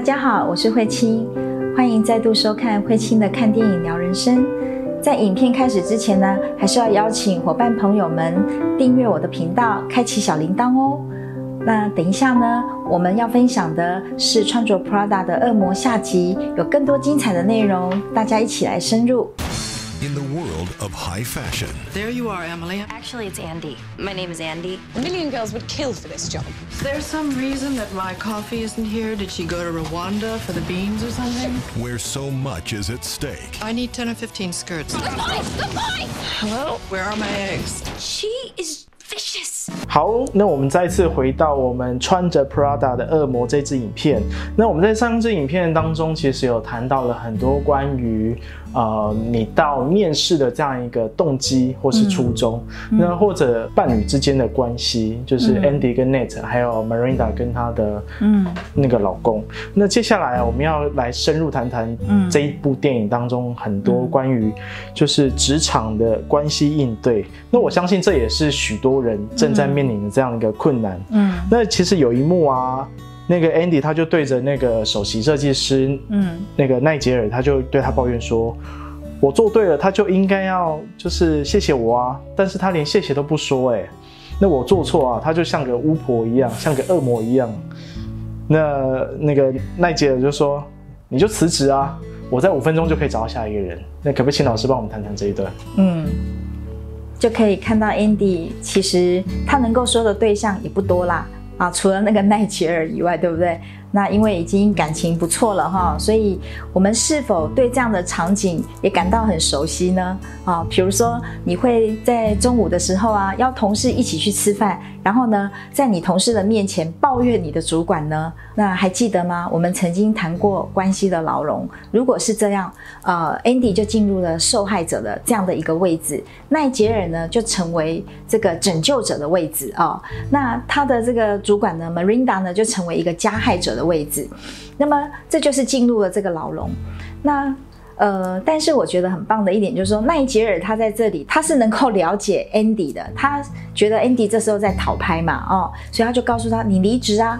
大家好，我是慧清，欢迎再度收看慧清的看电影聊人生。在影片开始之前呢，还是要邀请伙伴朋友们订阅我的频道，开启小铃铛哦。那等一下呢，我们要分享的是穿着 Prada 的恶魔下集，有更多精彩的内容，大家一起来深入。In the world of high fashion, There you are, Emily. Actually, it's Andy. My name is Andy. A million girls would kill for this job. Is there some reason that my coffee isn't here? Did she go to Rwanda for the beans or something? where so much is at stake, I need 10 or 15 skirts. The boy! The boy! Hello? Where are my eggs? She is vicious. 好，那我们再次回到我们穿着 Prada 的恶魔这支影片。那我们在上支影片当中，其实有谈到了很多关于 呃你到面试的这样一个动机或是初衷，那或者伴侣之间的关系，就是 Andy 跟 Nate，、还有 Marinda 跟她的嗯。那个老公。那接下来啊，我们要来深入谈谈嗯。这一部电影当中很多关于就是职场的关系应对。那我相信这也是许多人正在面临的这样一个困难。嗯。那其实有一幕啊，那个 Andy 他就对着那个首席设计师嗯那个奈杰尔，他就对他抱怨说：“我做对了，他就应该要就是谢谢我啊，但是他连谢谢都不说、哎，那我做错啊，他就像个巫婆一样，像个恶魔一样。”那那个奈杰尔就说：“你就辞职啊，我在五分钟就可以找到下一个人。”那可不可以请老师帮我们谈谈这一段？嗯，就可以看到 Andy 其实他能够说的对象也不多啦。啊，除了那个奈杰尔以外，对不对？那因为已经感情不错了哈，所以我们是否对这样的场景也感到很熟悉呢？啊，比如说你会在中午的时候啊，邀同事一起去吃饭，然后呢，在你同事的面前抱怨你的主管呢？那还记得吗？我们曾经谈过关系的牢笼，如果是这样，呃，Andy 就进入了受害者的这样的一个位置，奈杰尔呢就成为这个拯救者的位置哦。那他的这个主管呢，Marinda 呢就成为一个加害者位置。那么这就是进入了这个牢笼。那呃，但是我觉得很棒的一点就是说，奈杰尔他在这里他是能够了解 Andy 的，他觉得 Andy 这时候在讨拍嘛，哦，所以他就告诉他你离职啊。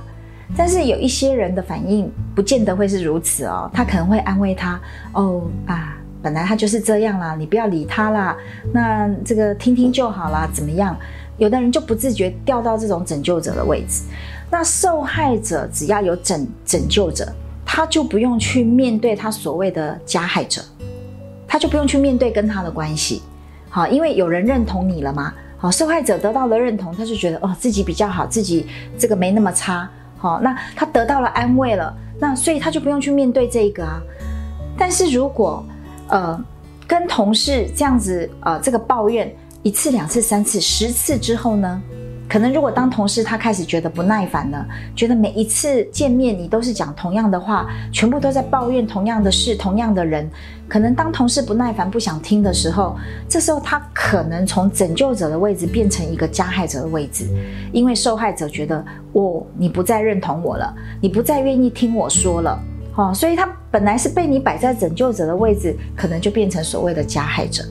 但是有一些人的反应不见得会是如此哦，他可能会安慰他哦啊，本来他就是这样啦，你不要理他啦，那这个听听就好啦，怎么样？有的人就不自觉掉到这种拯救者的位置，那受害者只要有拯拯救者，他就不用去面对他所谓的加害者，他就不用去面对跟他的关系，好，因为有人认同你了嘛，好，受害者得到了认同，他就觉得哦自己比较好，自己这个没那么差，好，那他得到了安慰了，那所以他就不用去面对这个啊。但是如果呃跟同事这样子呃这个抱怨一次、两次、三次、十次之后呢，可能如果当同事他开始觉得不耐烦了，觉得每一次见面你都是讲同样的话，全部都在抱怨同样的事、同样的人，可能当同事不耐烦、不想听的时候，这时候他可能从拯救者的位置变成一个加害者的位置，因为受害者觉得我你不再认同我了，你不再愿意听我说了。哦，所以他本来是被你摆在拯救者的位置，可能就变成所谓的加害者。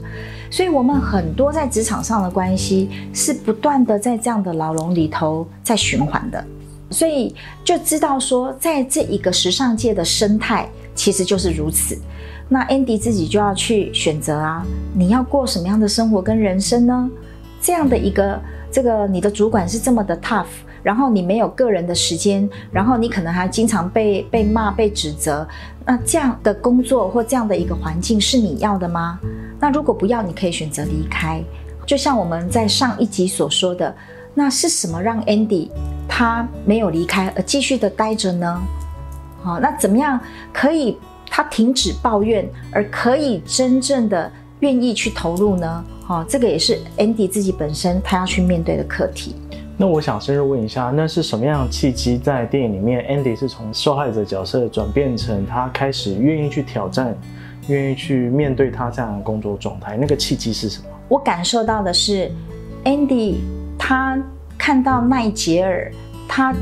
所以，我们很多在职场上的关系是不断的在这样的牢笼里头在循环的。所以就知道说，在这一个时尚界的生态其实就是如此。那 Andy 自己就要去选择啊，你要过什么样的生活跟人生呢？这样的一个这个你的主管是这么的 tough。然后你没有个人的时间，然后你可能还经常被被骂、被指责，那这样的工作或这样的一个环境是你要的吗？那如果不要，你可以选择离开。就像我们在上一集所说的，那是什么让 Andy 他没有离开而继续的待着呢？好，那怎么样可以他停止抱怨，而可以真正的愿意去投入呢？好，这个也是 Andy 自己本身他要去面对的课题。那我想深入问一下，那是什么样的契机，在电影里面，Andy 是从受害者角色转变成他开始愿意去挑战，愿意去面对他这样的工作状态？那个契机是什么？我感受到的是，Andy 他看到奈杰尔，他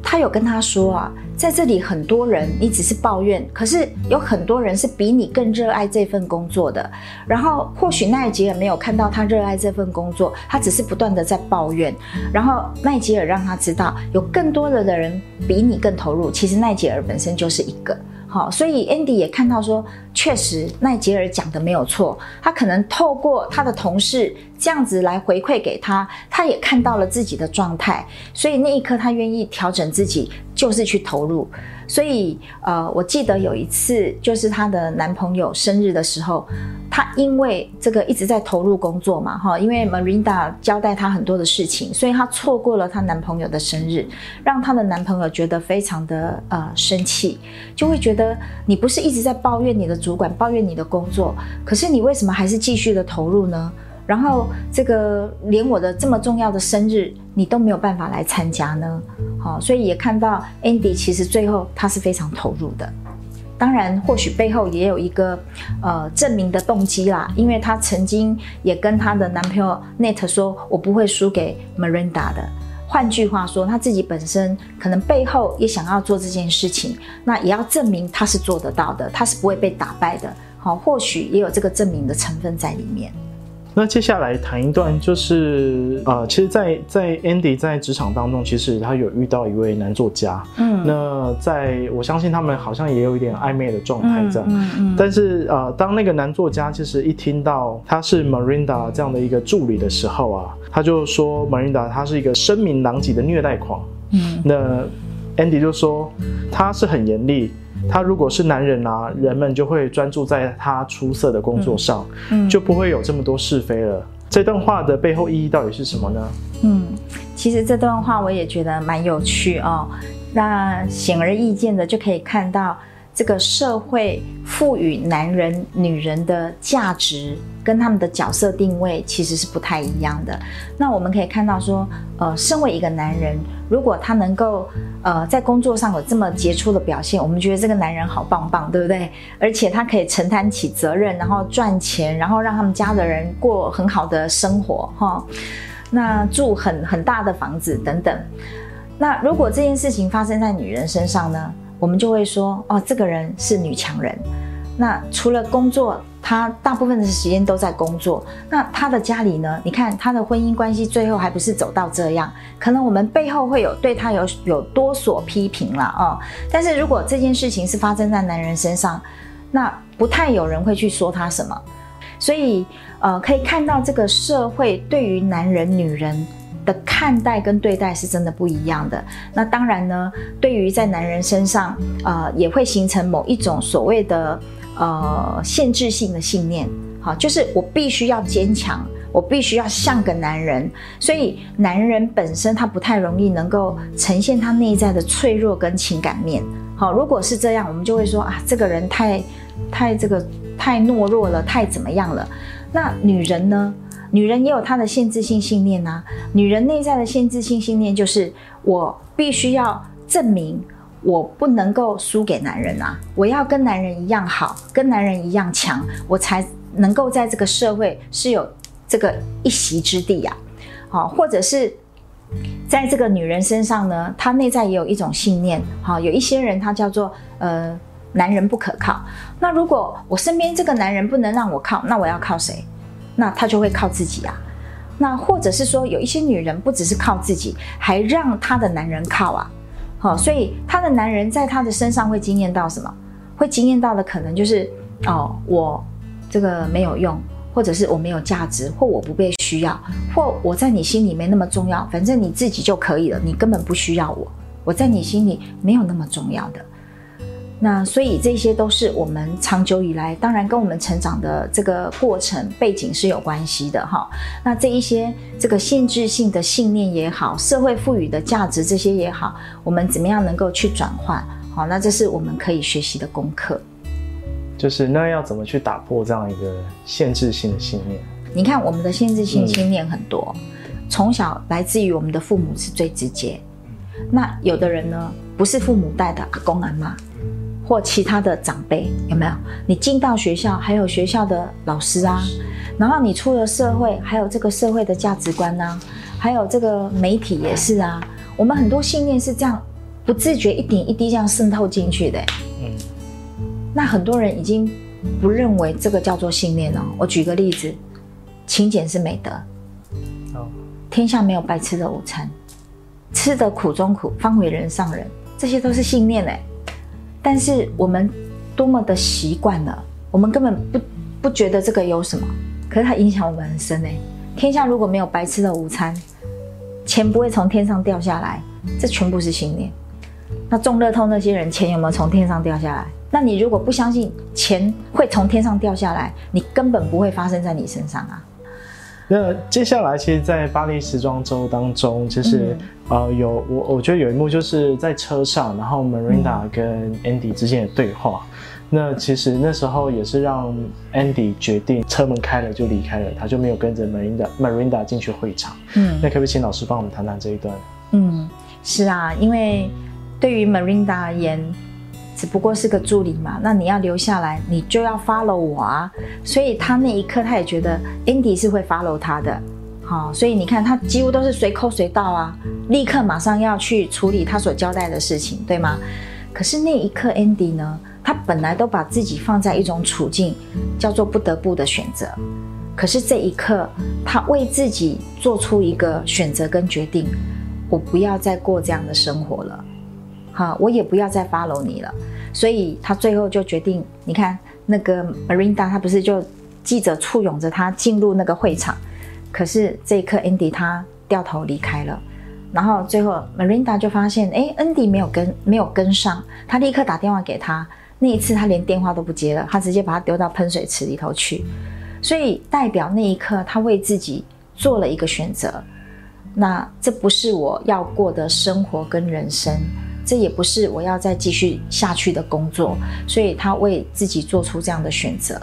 他有跟他说啊，在这里很多人你只是抱怨，可是有很多人是比你更热爱这份工作的。然后或许奈吉尔没有看到他热爱这份工作，他只是不断的在抱怨。然后奈吉尔让他知道，有更多的的人比你更投入。其实奈吉尔本身就是一个。好，所以 Andy 也看到说，确实奈吉尔讲的没有错，他可能透过他的同事这样子来回馈给他，他也看到了自己的状态，所以那一刻他愿意调整自己，就是去投入。所以，呃，我记得有一次，就是她的男朋友生日的时候，她因为这个一直在投入工作嘛，哈，因为 Marinda 交代她很多的事情，所以她错过了她男朋友的生日，让她的男朋友觉得非常的呃生气，就会觉得你不是一直在抱怨你的主管，抱怨你的工作，可是你为什么还是继续的投入呢？然后这个连我的这么重要的生日你都没有办法来参加呢？好，所以也看到 Andy 其实最后他是非常投入的。当然，或许背后也有一个呃证明的动机啦，因为她曾经也跟她的男朋友 Nate 说：“我不会输给 Miranda 的。”换句话说，她自己本身可能背后也想要做这件事情，那也要证明她是做得到的，她是不会被打败的。好，或许也有这个证明的成分在里面。那接下来谈一段，就是呃，其实，在在 Andy 在职场当中，其实他有遇到一位男作家，嗯，那在我相信他们好像也有一点暧昧的状态这样，嗯嗯，但是呃，当那个男作家其实一听到他是 Marinda 这样的一个助理的时候啊，他就说 Marinda 他是一个声名狼藉的虐待狂，嗯，那 Andy 就说他是很严厉。他如果是男人啊，人们就会专注在他出色的工作上，嗯，就不会有这么多是非了。这段话的背后意义到底是什么呢？嗯，其实这段话我也觉得蛮有趣哦。那显而易见的就可以看到。这个社会赋予男人、女人的价值跟他们的角色定位其实是不太一样的。那我们可以看到说，呃，身为一个男人，如果他能够呃在工作上有这么杰出的表现，我们觉得这个男人好棒棒，对不对？而且他可以承担起责任，然后赚钱，然后让他们家的人过很好的生活，哈。那住很很大的房子等等。那如果这件事情发生在女人身上呢？我们就会说，哦，这个人是女强人。那除了工作，他大部分的时间都在工作。那他的家里呢？你看他的婚姻关系，最后还不是走到这样？可能我们背后会有对他有有多所批评了啊。但是如果这件事情是发生在男人身上，那不太有人会去说他什么。所以，呃，可以看到这个社会对于男人、女人。的看待跟对待是真的不一样的。那当然呢，对于在男人身上，呃，也会形成某一种所谓的呃限制性的信念。好，就是我必须要坚强，我必须要像个男人。所以男人本身他不太容易能够呈现他内在的脆弱跟情感面。好，如果是这样，我们就会说啊，这个人太太这个太懦弱了，太怎么样了？那女人呢？女人也有她的限制性信念呐。女人内在的限制性信念就是，我必须要证明我不能够输给男人啊！我要跟男人一样好，跟男人一样强，我才能够在这个社会是有这个一席之地呀。好，或者是在这个女人身上呢，她内在也有一种信念。好，有一些人他叫做呃，男人不可靠。那如果我身边这个男人不能让我靠，那我要靠谁？那她就会靠自己啊，那或者是说有一些女人不只是靠自己，还让她的男人靠啊，哦，所以她的男人在她的身上会惊艳到什么？会惊艳到的可能就是哦，我这个没有用，或者是我没有价值，或我不被需要，或我在你心里没那么重要，反正你自己就可以了，你根本不需要我，我在你心里没有那么重要的。那所以这些都是我们长久以来，当然跟我们成长的这个过程背景是有关系的哈。那这一些这个限制性的信念也好，社会赋予的价值这些也好，我们怎么样能够去转换？好，那这是我们可以学习的功课。就是那要怎么去打破这样一个限制性的信念？你看我们的限制性信念很多，从小来自于我们的父母是最直接。那有的人呢，不是父母带的阿公阿妈。或其他的长辈有没有？你进到学校，还有学校的老师啊，然后你出了社会，还有这个社会的价值观呢，还有这个媒体也是啊。我们很多信念是这样不自觉一点一滴这样渗透进去的。嗯，那很多人已经不认为这个叫做信念了。我举个例子，勤俭是美德。哦，天下没有白吃的午餐，吃得苦中苦，方为人上人，这些都是信念哎。但是我们多么的习惯了，我们根本不不觉得这个有什么，可是它影响我们很深哎。天下如果没有白吃的午餐，钱不会从天上掉下来，这全部是信念。那中乐透那些人钱有没有从天上掉下来？那你如果不相信钱会从天上掉下来，你根本不会发生在你身上啊。那接下来，其实，在巴黎时装周当中，其实、呃有我我觉得有一幕就是在车上，然后 Marinda 跟 Andy 之间的对话。那其实那时候也是让 Andy 决定车门开了就离开了，他就没有跟着 Marinda Marinda 进去会场。嗯那可不可以请老师帮我们谈谈这一段？嗯，是啊，因为对于 Marinda 而言，只不过是个助理嘛，那你要留下来，你就要 follow 我啊。所以他那一刻他也觉得 Andy 是会 follow 他的，好、所以你看他几乎都是随口随到啊，立刻马上要去处理他所交代的事情，对吗？可是那一刻 Andy 呢，他本来都把自己放在一种处境，叫做不得不的选择。可是这一刻，他为自己做出一个选择跟决定，我不要再过这样的生活了，好，我也不要再 follow 你了。所以他最后就决定，你看那个 Marinda，他不是就记者簇拥着他进入那个会场，可是这一刻 Andy 他掉头离开了。然后最后 Marinda 就发现，哎，Andy 没有跟没有跟上，他立刻打电话给他。那一次他连电话都不接了，他直接把他丢到喷水池里头去。所以代表那一刻他为自己做了一个选择。那这不是我要过的生活跟人生，这也不是我要再继续下去的工作。所以他为自己做出这样的选择。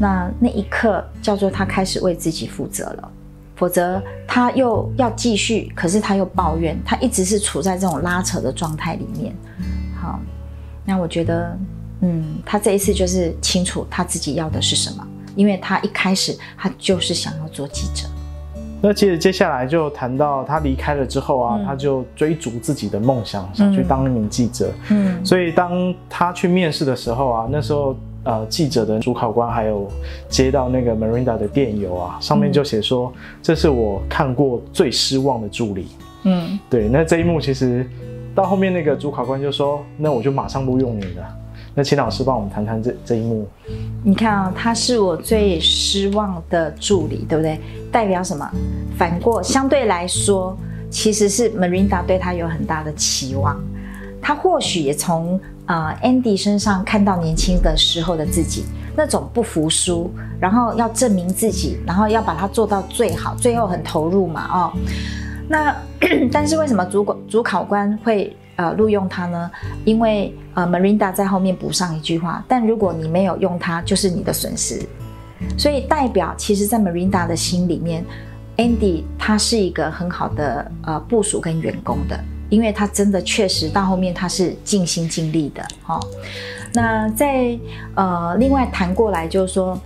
那那一刻叫做他开始为自己负责了。否则他又要继续，可是他又抱怨，他一直是处在这种拉扯的状态里面。好，那我觉得，嗯，他这一次就是清楚他自己要的是什么，因为他一开始他就是想要做记者。那其实接下来就谈到他离开了之后啊，嗯他就追逐自己的梦想，想去当一名记者。嗯所以当他去面试的时候啊，那时候呃记者的主考官还有接到那个 Marinda 的电邮啊，上面就写说、这是我看过最失望的助理。嗯对，那这一幕其实到后面那个主考官就说，那我就马上录用你了。那请老师帮我们谈谈这这一幕。你看啊、他是我最失望的助理，对不对？代表什么？反过相对来说，其实是 Marinda 对他有很大的期望，他或许也从呃 Andy 身上看到年轻的时候的自己那种不服输，然后要证明自己，然后要把它做到最好，最后很投入嘛，哦。那 但是为什么主管主考官会呃录用他呢？因为呃 Marinda 在后面补上一句话，但如果你没有用他，就是你的损失。所以代表其实，在 Marinda 的心里面，Andy 他是一个很好的呃部署跟员工的，因为他真的确实到后面他是尽心尽力的哦。那在呃另外谈过来就是说，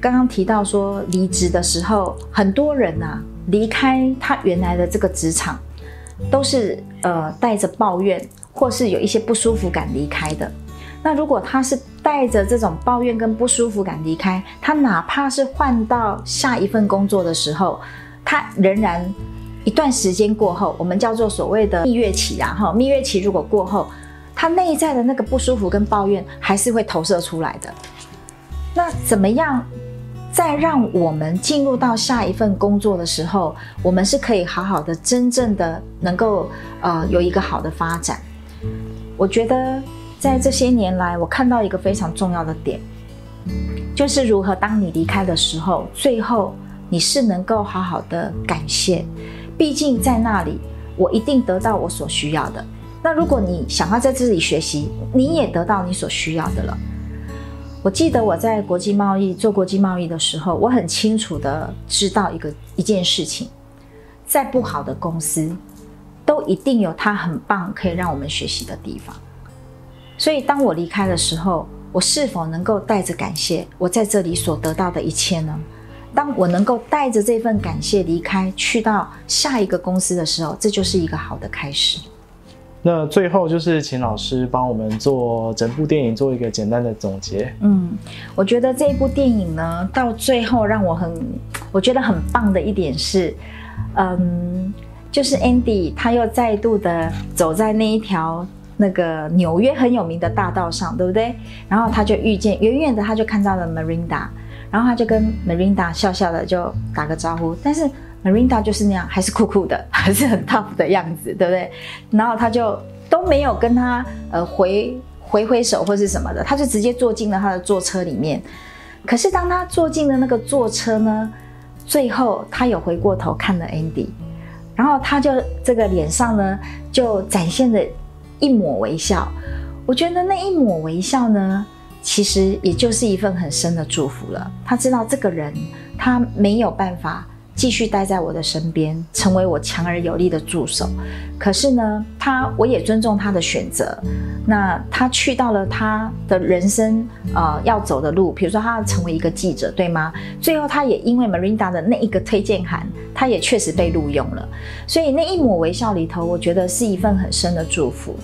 刚刚提到说离职的时候，很多人呐、离开他原来的这个职场，都是呃带着抱怨或是有一些不舒服感离开的。那如果他是带着这种抱怨跟不舒服感离开，他哪怕是换到下一份工作的时候，他仍然一段时间过后，我们叫做所谓的蜜月期啊，哈，蜜月期如果过后，他内在的那个不舒服跟抱怨还是会投射出来的。那怎么样在让我们进入到下一份工作的时候，我们是可以好好的、真正的能够呃有一个好的发展？我觉得在这些年来，我看到一个非常重要的点，就是如何当你离开的时候，最后你是能够好好的感谢，毕竟在那里我一定得到我所需要的。那如果你想要在这里学习，你也得到你所需要的了。我记得我在国际贸易做国际贸易的时候，我很清楚的知道一个一件事情，在不好的公司，都一定有它很棒可以让我们学习的地方。所以当我离开的时候，我是否能够带着感谢我在这里所得到的一切呢？当我能够带着这份感谢离开，去到下一个公司的时候，这就是一个好的开始。那最后就是请老师帮我们做整部电影做一个简单的总结。嗯，我觉得这部电影呢，到最后让我很，我觉得很棒的一点是，嗯，就是 Andy 他又再度的走在那一条那个纽约很有名的大道上，对不对？然后他就遇见远远的他就看到了 Marinda，然后他就跟 Marinda 笑笑的就打个招呼，但是 Marinda 就是那样，还是酷酷的，还是很 tough 的样子，对不对？然后他就都没有跟他呃回回挥手或是什么的，他就直接坐进了他的坐车里面。可是当他坐进了那个坐车呢，最后他有回过头看了 Andy，然后他就这个脸上呢就展现着一抹微笑。我觉得那一抹微笑呢，其实也就是一份很深的祝福了。他知道这个人他没有办法。继续待在我的身边，成为我强而有力的助手。可是呢，他我也尊重他的选择。那他去到了他的人生呃要走的路，比如说他要成为一个记者，对吗？最后他也因为 Marinda 的那一个推荐函，他也确实被录用了。所以那一抹微笑里头，我觉得是一份很深的祝福。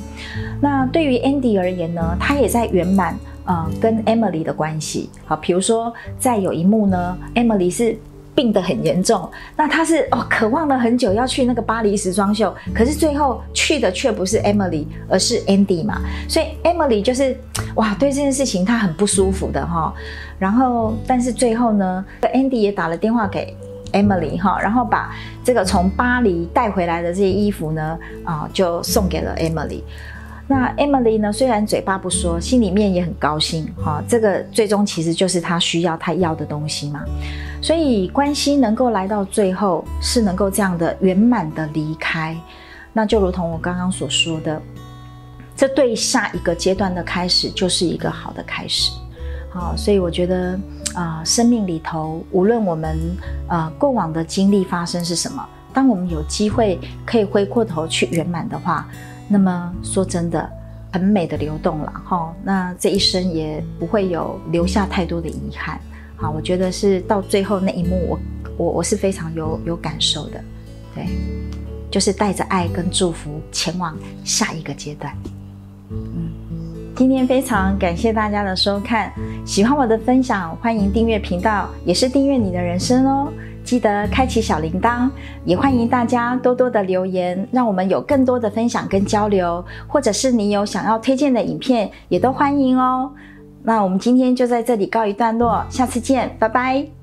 那对于 Andy 而言呢，他也在圆满呃跟 Emily 的关系。好，比如说在有一幕呢，Emily 是。病得很严重，那他是哦，渴望了很久要去那个巴黎时装秀，可是最后去的却不是 Emily，而是 Andy 嘛，所以 Emily 就是哇，对这件事情他很不舒服的哈。然后，但是最后呢，Andy 也打了电话给 Emily 哈，然后把这个从巴黎带回来的这些衣服呢，啊，就送给了 Emily。那 Emily 呢，虽然嘴巴不说，心里面也很高兴哈。这个最终其实就是他需要他要的东西嘛。所以关系能够来到最后，是能够这样的圆满的离开，那就如同我刚刚所说的，这对下一个阶段的开始就是一个好的开始。好，所以我觉得啊，生命里头，无论我们呃过往的经历发生是什么，当我们有机会可以回过头去圆满的话，那么说真的，很美的流动了哈。那这一生也不会有留下太多的遗憾。啊，我觉得是到最后那一幕，我我我是非常有有感受的，对，就是带着爱跟祝福前往下一个阶段。嗯，今天非常感谢大家的收看，喜欢我的分享，欢迎订阅频道，也是订阅你的人生哦。记得开启小铃铛，也欢迎大家多多的留言，让我们有更多的分享跟交流，或者是你有想要推荐的影片，也都欢迎哦。那我们今天就在这里告一段落，下次见，拜拜。